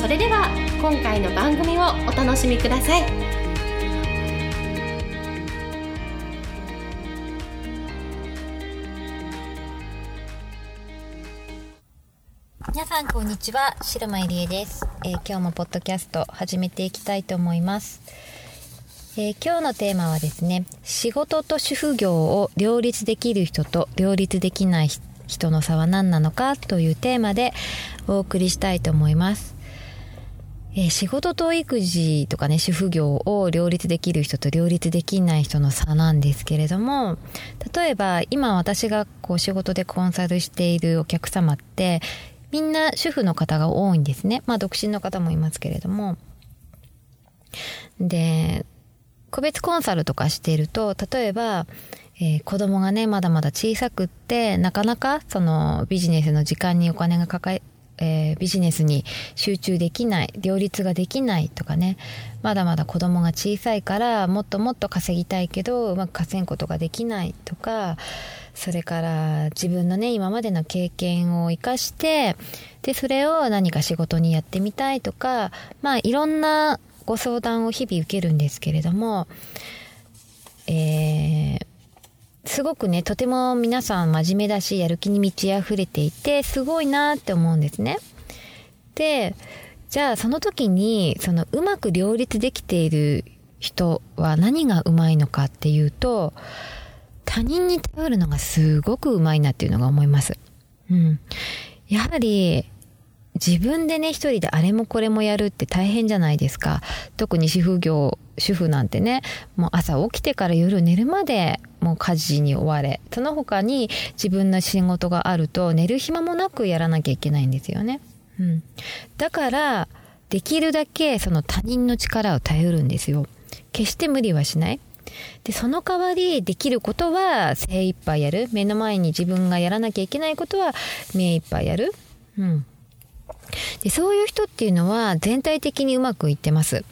それでは今回の番組をお楽しみください。皆さんこんにちは白間入江です、えー、今日もポッドキャスト始めていきたいと思います、えー、今日のテーマはですね仕事と主婦業を両立できる人と両立できない人人の差は何なのかというテーマでお送りしたいと思います。えー、仕事と育児とかね、主婦業を両立できる人と両立できない人の差なんですけれども、例えば今私がこう仕事でコンサルしているお客様って、みんな主婦の方が多いんですね。まあ独身の方もいますけれども。で、個別コンサルとかしていると、例えば、えー、子供がね、まだまだ小さくって、なかなかそのビジネスの時間にお金がかかえ、ー、ビジネスに集中できない、両立ができないとかね、まだまだ子供が小さいからもっともっと稼ぎたいけど、うまく稼ぐことができないとか、それから自分のね、今までの経験を生かして、で、それを何か仕事にやってみたいとか、まあいろんなご相談を日々受けるんですけれども、えー、すごくね、とても皆さん真面目だし、やる気に満ち溢れていて、すごいなって思うんですね。で、じゃあその時に、そのうまく両立できている人は何がうまいのかっていうと、他人に頼るのがすごくうまいなっていうのが思います。うん。やはり、自分でね、一人であれもこれもやるって大変じゃないですか。特に主婦業、主婦なんてね、もう朝起きてから夜寝るまでもう家事に追われ、その他に自分の仕事があると寝る暇もなくやらなきゃいけないんですよね。うん。だから、できるだけその他人の力を頼るんですよ。決して無理はしない。で、その代わりできることは精一杯やる。目の前に自分がやらなきゃいけないことは目一杯やる。うん。で、そういう人っていうのは全体的にうまくいってます。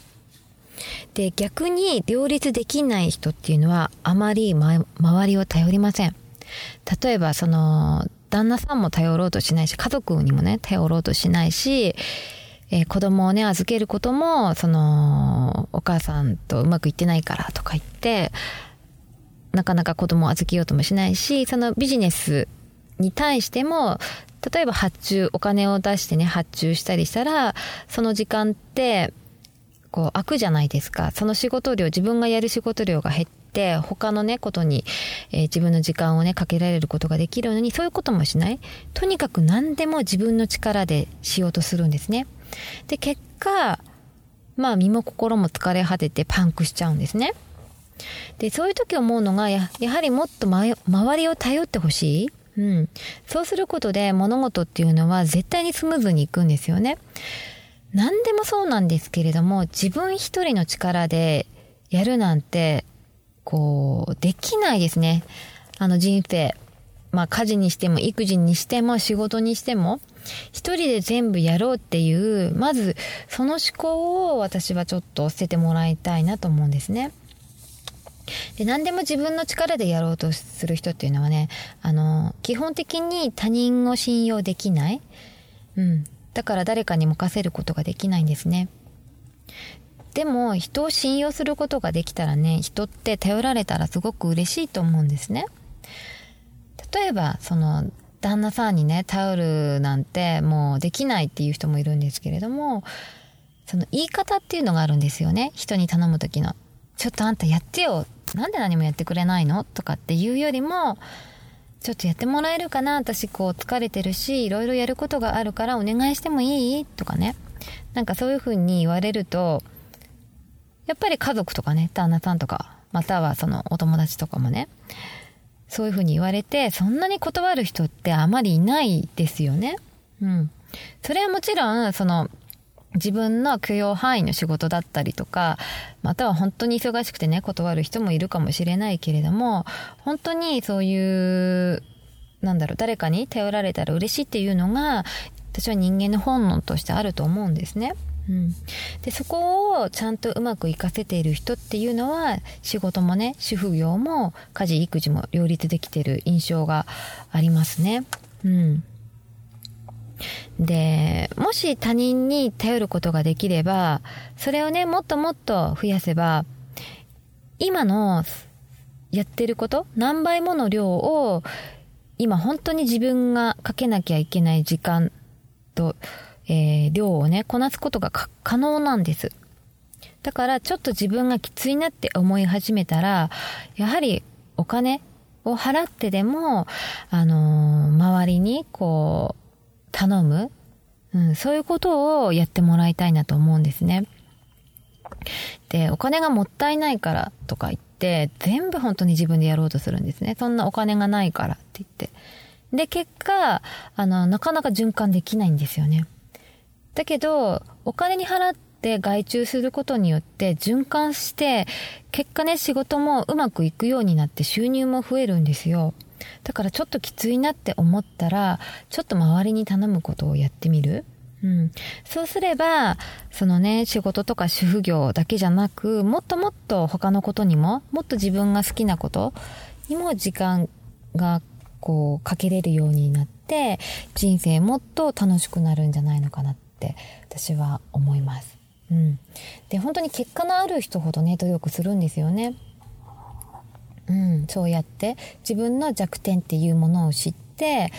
で、逆に両立できない人っていうのはあまり、ま、周りを頼りません。例えば、その、旦那さんも頼ろうとしないし、家族にもね、頼ろうとしないし、えー、子供をね、預けることも、その、お母さんとうまくいってないからとか言って、なかなか子供を預けようともしないし、そのビジネスに対しても、例えば発注、お金を出してね、発注したりしたら、その時間って、こう、空くじゃないですか。その仕事量、自分がやる仕事量が減って、他のね、ことに、えー、自分の時間をね、かけられることができるのに、そういうこともしない。とにかく何でも自分の力でしようとするんですね。で、結果、まあ、身も心も疲れ果ててパンクしちゃうんですね。で、そういう時思うのが、や、やはりもっと周りを頼ってほしい。うん。そうすることで物事っていうのは絶対にスムーズにいくんですよね。何でもそうなんですけれども、自分一人の力でやるなんて、こう、できないですね。あの人生。まあ家事にしても育児にしても仕事にしても、一人で全部やろうっていう、まずその思考を私はちょっと捨ててもらいたいなと思うんですね。で、何でも自分の力でやろうとする人っていうのはね、あの、基本的に他人を信用できない。うん。だから誰かに任せることができないんですね。でも、人を信用することができたらね、人って頼られたらすごく嬉しいと思うんですね。例えば、その、旦那さんにね、頼るなんてもうできないっていう人もいるんですけれども、その言い方っていうのがあるんですよね。人に頼む時の。ちょっとあんたやってよ。なんで何もやってくれないの？とかっていうよりも、ちょっとやってもらえるかな？私こう疲れてるし、いろいろやることがあるからお願いしてもいい？とかね。なんかそういう風に言われると、やっぱり家族とかね、旦那さんとか、またはそのお友達とかもね、そういう風に言われて、そんなに断る人ってあまりいないですよね。うん。それはもちろん、その、自分の許容範囲の仕事だったりとかまたは本当に忙しくてね断る人もいるかもしれないけれども本当にそういうなんだろう誰かに頼られたら嬉しいっていうのが私は人間の本能としてあると思うんですね。うん、でそこをちゃんとうまく活かせている人っていうのは仕事もね主婦業も家事育児も両立できてる印象がありますね。うん、でもし他人に頼ることができればそれをねもっともっと増やせば今のやってること何倍もの量を今本当に自分がかけなきゃいけない時間と、えー、量をねこなすことが可能なんです。だからちょっと自分がきついなって思い始めたらやはりお金を払ってでもあのー、周りにこう頼む、うん、そういうことをやってもらいたいなと思うんですね。で、お金がもったいないからとか言って、全部本当に自分でやろうとするんですね。そんなお金がないからって言って。で、結果、あの、なかなか循環できないんですよね。だけど、お金に払って外注することによって循環して、結果ね、仕事もうまくいくようになって収入も増えるんですよ。だからちょっときついなって思ったらちょっと周りに頼むことをやってみる？うん、そうすればそのね仕事とか主婦業だけじゃなくもっともっと他のことにももっと自分が好きなことにも時間がこうかけれるようになって人生もっと楽しくなるんじゃないのかなって私は思います。うん、で本当に結果のある人ほどね努力するんですよね。うん、そうやって自分の弱点っていうものを知って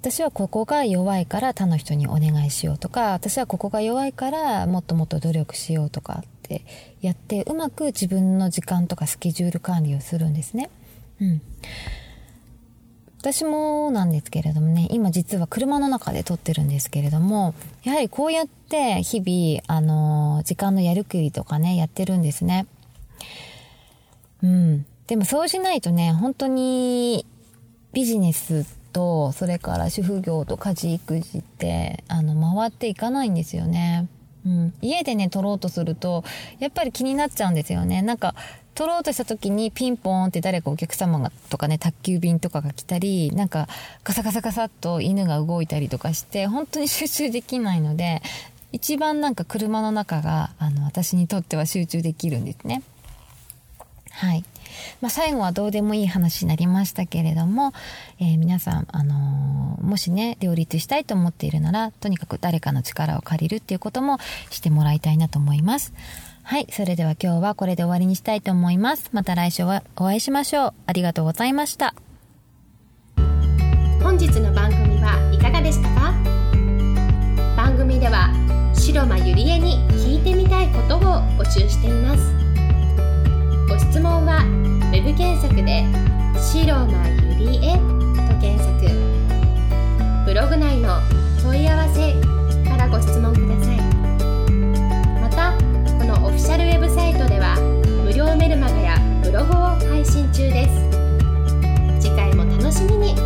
私はここが弱いから他の人にお願いしようとか私はここが弱いからもっともっと努力しようとかってやってうまく自分の時間とかスケジュール管理をするんですね。うん、私もなんですけれどもね今実は車の中で撮ってるんですけれどもやはりこうやって日々あの時間のやるくりとかねやってるんですね。うんでもそうしないとね、本当にビジネスと、それから主婦業と家事育児って、あの、回っていかないんですよね。うん。家でね、撮ろうとすると、やっぱり気になっちゃうんですよね。なんか、撮ろうとした時にピンポーンって誰かお客様がとかね、宅急便とかが来たり、なんかガサガサガサっと犬が動いたりとかして、本当に集中できないので、一番なんか車の中が、あの、私にとっては集中できるんですね。はい。まあ、最後はどうでもいい話になりましたけれども、えー、皆さん、あのー、もしね、両立したいと思っているなら、とにかく誰かの力を借りるっていうこともしてもらいたいなと思います。はい。それでは今日はこれで終わりにしたいと思います。また来週はお会いしましょう。ありがとうございました。本日の番組はいかがでしたか？番組では白間ゆりえに聞いてみたいことを募集しています。ブ検索で「白間ゆりえ」と検索。ブログ内の「問い合わせ」からご質問ください。またこのオフィシャルウェブサイトでは無料メルマガやブログを配信中です。次回も楽しみに。